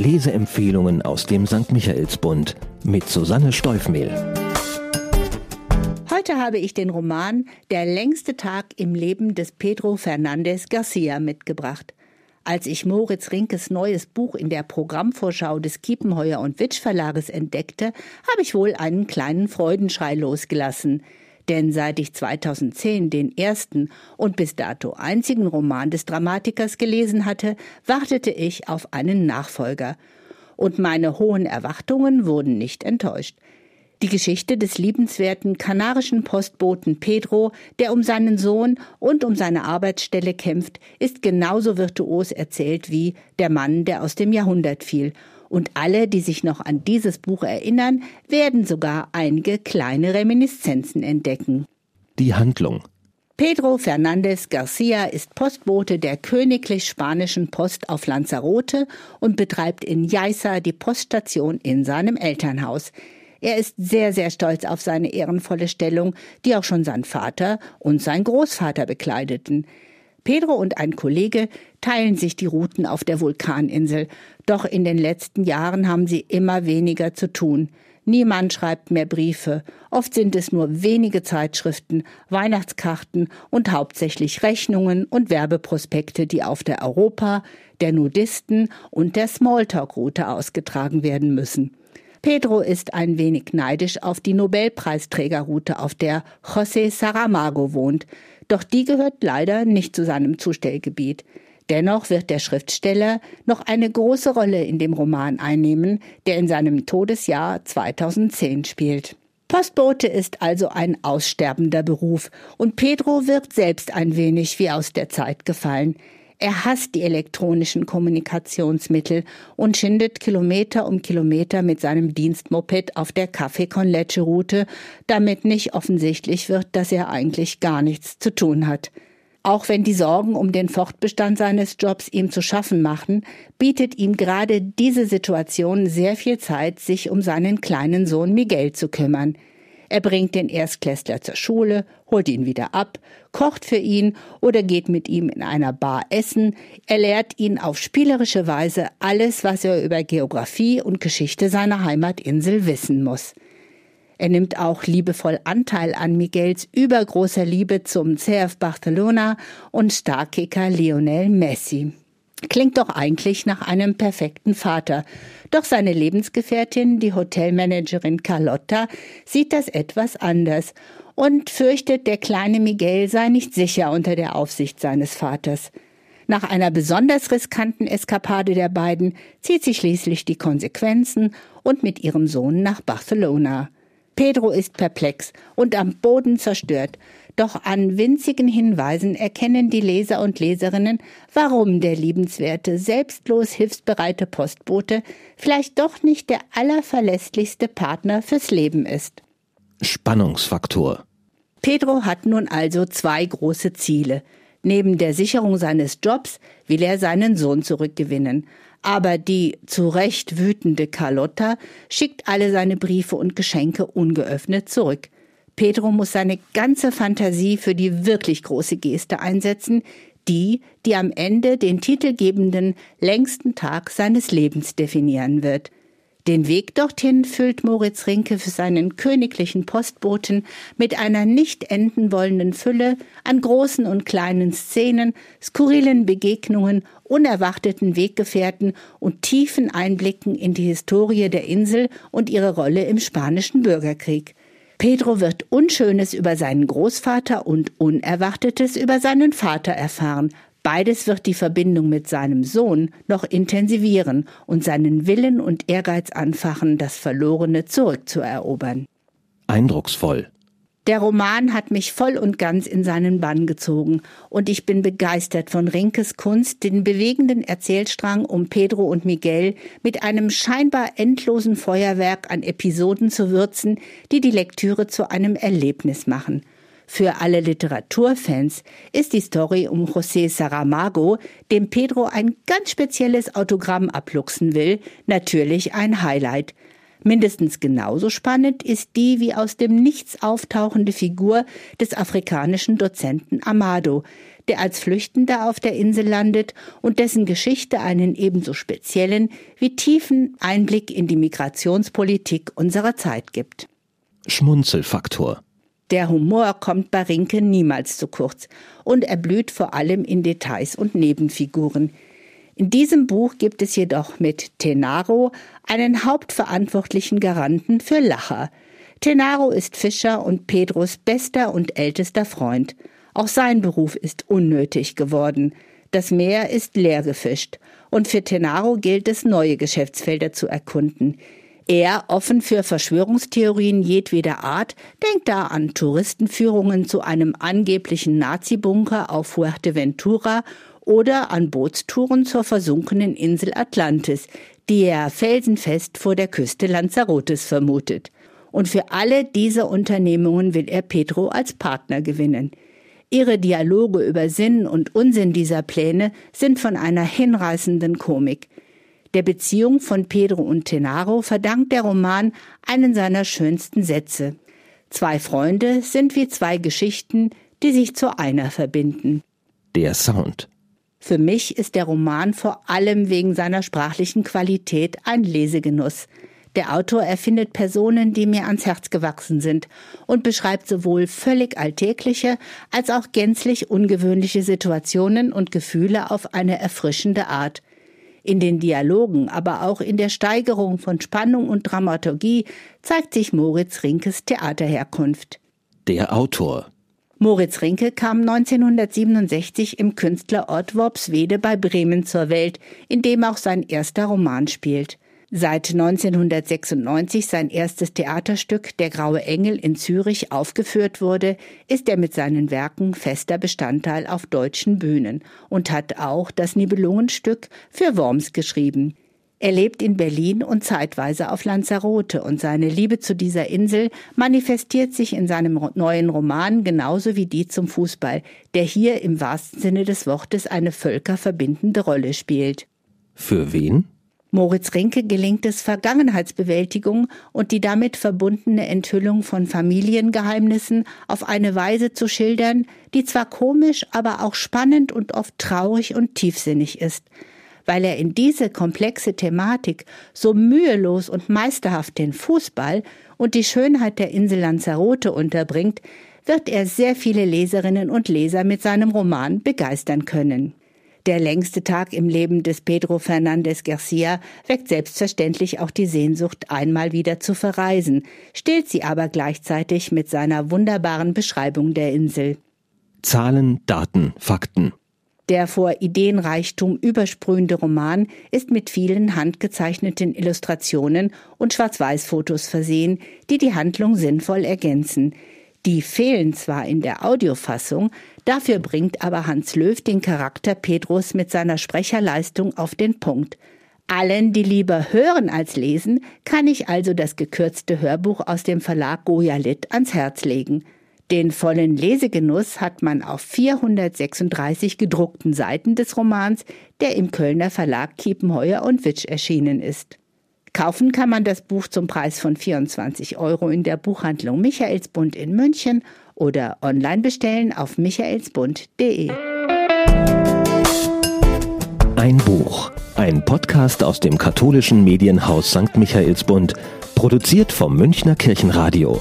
Leseempfehlungen aus dem St. Michaelsbund mit Susanne Steufmehl. Heute habe ich den Roman Der längste Tag im Leben des Pedro Fernandez Garcia mitgebracht. Als ich Moritz Rinkes neues Buch in der Programmvorschau des Kiepenheuer und Witsch Verlages entdeckte, habe ich wohl einen kleinen Freudenschrei losgelassen. Denn seit ich 2010 den ersten und bis dato einzigen Roman des Dramatikers gelesen hatte, wartete ich auf einen Nachfolger. Und meine hohen Erwartungen wurden nicht enttäuscht. Die Geschichte des liebenswerten kanarischen Postboten Pedro, der um seinen Sohn und um seine Arbeitsstelle kämpft, ist genauso virtuos erzählt wie Der Mann, der aus dem Jahrhundert fiel. Und alle, die sich noch an dieses Buch erinnern, werden sogar einige kleine Reminiszenzen entdecken. Die Handlung Pedro Fernandez Garcia ist Postbote der Königlich Spanischen Post auf Lanzarote und betreibt in Jaisa die Poststation in seinem Elternhaus. Er ist sehr, sehr stolz auf seine ehrenvolle Stellung, die auch schon sein Vater und sein Großvater bekleideten. Pedro und ein Kollege teilen sich die Routen auf der Vulkaninsel, doch in den letzten Jahren haben sie immer weniger zu tun. Niemand schreibt mehr Briefe, oft sind es nur wenige Zeitschriften, Weihnachtskarten und hauptsächlich Rechnungen und Werbeprospekte, die auf der Europa, der Nudisten und der Smalltalk-Route ausgetragen werden müssen. Pedro ist ein wenig neidisch auf die Nobelpreisträgerroute, auf der José Saramago wohnt, doch die gehört leider nicht zu seinem Zustellgebiet. Dennoch wird der Schriftsteller noch eine große Rolle in dem Roman einnehmen, der in seinem Todesjahr 2010 spielt. Postbote ist also ein aussterbender Beruf und Pedro wirkt selbst ein wenig wie aus der Zeit gefallen. Er hasst die elektronischen Kommunikationsmittel und schindet Kilometer um Kilometer mit seinem Dienstmoped auf der Café con Leche Route, damit nicht offensichtlich wird, dass er eigentlich gar nichts zu tun hat. Auch wenn die Sorgen um den Fortbestand seines Jobs ihm zu schaffen machen, bietet ihm gerade diese Situation sehr viel Zeit, sich um seinen kleinen Sohn Miguel zu kümmern. Er bringt den Erstklässler zur Schule, holt ihn wieder ab, kocht für ihn oder geht mit ihm in einer Bar essen. Er lehrt ihn auf spielerische Weise alles, was er über Geographie und Geschichte seiner Heimatinsel wissen muss. Er nimmt auch liebevoll Anteil an Miguels übergroßer Liebe zum CF Barcelona und Starkicker Lionel Messi. Klingt doch eigentlich nach einem perfekten Vater. Doch seine Lebensgefährtin, die Hotelmanagerin Carlotta, sieht das etwas anders und fürchtet, der kleine Miguel sei nicht sicher unter der Aufsicht seines Vaters. Nach einer besonders riskanten Eskapade der beiden zieht sie schließlich die Konsequenzen und mit ihrem Sohn nach Barcelona. Pedro ist perplex und am Boden zerstört, doch an winzigen Hinweisen erkennen die Leser und Leserinnen, warum der liebenswerte, selbstlos hilfsbereite Postbote vielleicht doch nicht der allerverlässlichste Partner fürs Leben ist. Spannungsfaktor. Pedro hat nun also zwei große Ziele. Neben der Sicherung seines Jobs will er seinen Sohn zurückgewinnen. Aber die zu Recht wütende Carlotta schickt alle seine Briefe und Geschenke ungeöffnet zurück. Pedro muss seine ganze Fantasie für die wirklich große Geste einsetzen, die, die am Ende den titelgebenden längsten Tag seines Lebens definieren wird. Den Weg dorthin füllt Moritz Rinke für seinen königlichen Postboten mit einer nicht enden wollenden Fülle an großen und kleinen Szenen, skurrilen Begegnungen, unerwarteten Weggefährten und tiefen Einblicken in die Historie der Insel und ihre Rolle im spanischen Bürgerkrieg. Pedro wird Unschönes über seinen Großvater und Unerwartetes über seinen Vater erfahren. Beides wird die Verbindung mit seinem Sohn noch intensivieren und seinen Willen und Ehrgeiz anfachen, das Verlorene zurückzuerobern. Eindrucksvoll. Der Roman hat mich voll und ganz in seinen Bann gezogen und ich bin begeistert von Rinkes Kunst, den bewegenden Erzählstrang um Pedro und Miguel mit einem scheinbar endlosen Feuerwerk an Episoden zu würzen, die die Lektüre zu einem Erlebnis machen. Für alle Literaturfans ist die Story um José Saramago, dem Pedro ein ganz spezielles Autogramm abluchsen will, natürlich ein Highlight – Mindestens genauso spannend ist die wie aus dem Nichts auftauchende Figur des afrikanischen Dozenten Amado, der als Flüchtender auf der Insel landet und dessen Geschichte einen ebenso speziellen wie tiefen Einblick in die Migrationspolitik unserer Zeit gibt. Schmunzelfaktor. Der Humor kommt bei Rinke niemals zu kurz und er blüht vor allem in Details und Nebenfiguren. In diesem Buch gibt es jedoch mit Tenaro einen hauptverantwortlichen Garanten für Lacher. Tenaro ist Fischer und Pedros bester und ältester Freund. Auch sein Beruf ist unnötig geworden. Das Meer ist leer gefischt und für Tenaro gilt es, neue Geschäftsfelder zu erkunden. Er, offen für Verschwörungstheorien jedweder Art, denkt da an Touristenführungen zu einem angeblichen Nazi-Bunker auf Fuerteventura oder an Bootstouren zur versunkenen Insel Atlantis, die er felsenfest vor der Küste Lanzarotes vermutet. Und für alle diese Unternehmungen will er Pedro als Partner gewinnen. Ihre Dialoge über Sinn und Unsinn dieser Pläne sind von einer hinreißenden Komik. Der Beziehung von Pedro und Tenaro verdankt der Roman einen seiner schönsten Sätze. Zwei Freunde sind wie zwei Geschichten, die sich zu einer verbinden. Der Sound. Für mich ist der Roman vor allem wegen seiner sprachlichen Qualität ein Lesegenuss. Der Autor erfindet Personen, die mir ans Herz gewachsen sind und beschreibt sowohl völlig alltägliche als auch gänzlich ungewöhnliche Situationen und Gefühle auf eine erfrischende Art. In den Dialogen, aber auch in der Steigerung von Spannung und Dramaturgie zeigt sich Moritz Rinkes Theaterherkunft. Der Autor Moritz Rinke kam 1967 im Künstlerort Worpswede bei Bremen zur Welt, in dem auch sein erster Roman spielt. Seit 1996 sein erstes Theaterstück Der graue Engel in Zürich aufgeführt wurde, ist er mit seinen Werken fester Bestandteil auf deutschen Bühnen und hat auch das Nibelungenstück für Worms geschrieben. Er lebt in Berlin und zeitweise auf Lanzarote und seine Liebe zu dieser Insel manifestiert sich in seinem neuen Roman genauso wie die zum Fußball, der hier im wahrsten Sinne des Wortes eine völkerverbindende Rolle spielt. Für wen? Moritz Rinke gelingt es, Vergangenheitsbewältigung und die damit verbundene Enthüllung von Familiengeheimnissen auf eine Weise zu schildern, die zwar komisch, aber auch spannend und oft traurig und tiefsinnig ist weil er in diese komplexe Thematik so mühelos und meisterhaft den Fußball und die Schönheit der Insel Lanzarote unterbringt, wird er sehr viele Leserinnen und Leser mit seinem Roman begeistern können. Der längste Tag im Leben des Pedro Fernandez Garcia weckt selbstverständlich auch die Sehnsucht, einmal wieder zu verreisen, stillt sie aber gleichzeitig mit seiner wunderbaren Beschreibung der Insel. Zahlen, Daten, Fakten. Der vor Ideenreichtum übersprühende Roman ist mit vielen handgezeichneten Illustrationen und Schwarz-Weiß-Fotos versehen, die die Handlung sinnvoll ergänzen. Die fehlen zwar in der Audiofassung, dafür bringt aber Hans Löw den Charakter Pedros mit seiner Sprecherleistung auf den Punkt. Allen, die lieber hören als lesen, kann ich also das gekürzte Hörbuch aus dem Verlag Goya Lit ans Herz legen. Den vollen Lesegenuss hat man auf 436 gedruckten Seiten des Romans, der im Kölner Verlag Kiepenheuer und Witsch erschienen ist. Kaufen kann man das Buch zum Preis von 24 Euro in der Buchhandlung Michaelsbund in München oder online bestellen auf michaelsbund.de. Ein Buch, ein Podcast aus dem katholischen Medienhaus St. Michaelsbund, produziert vom Münchner Kirchenradio.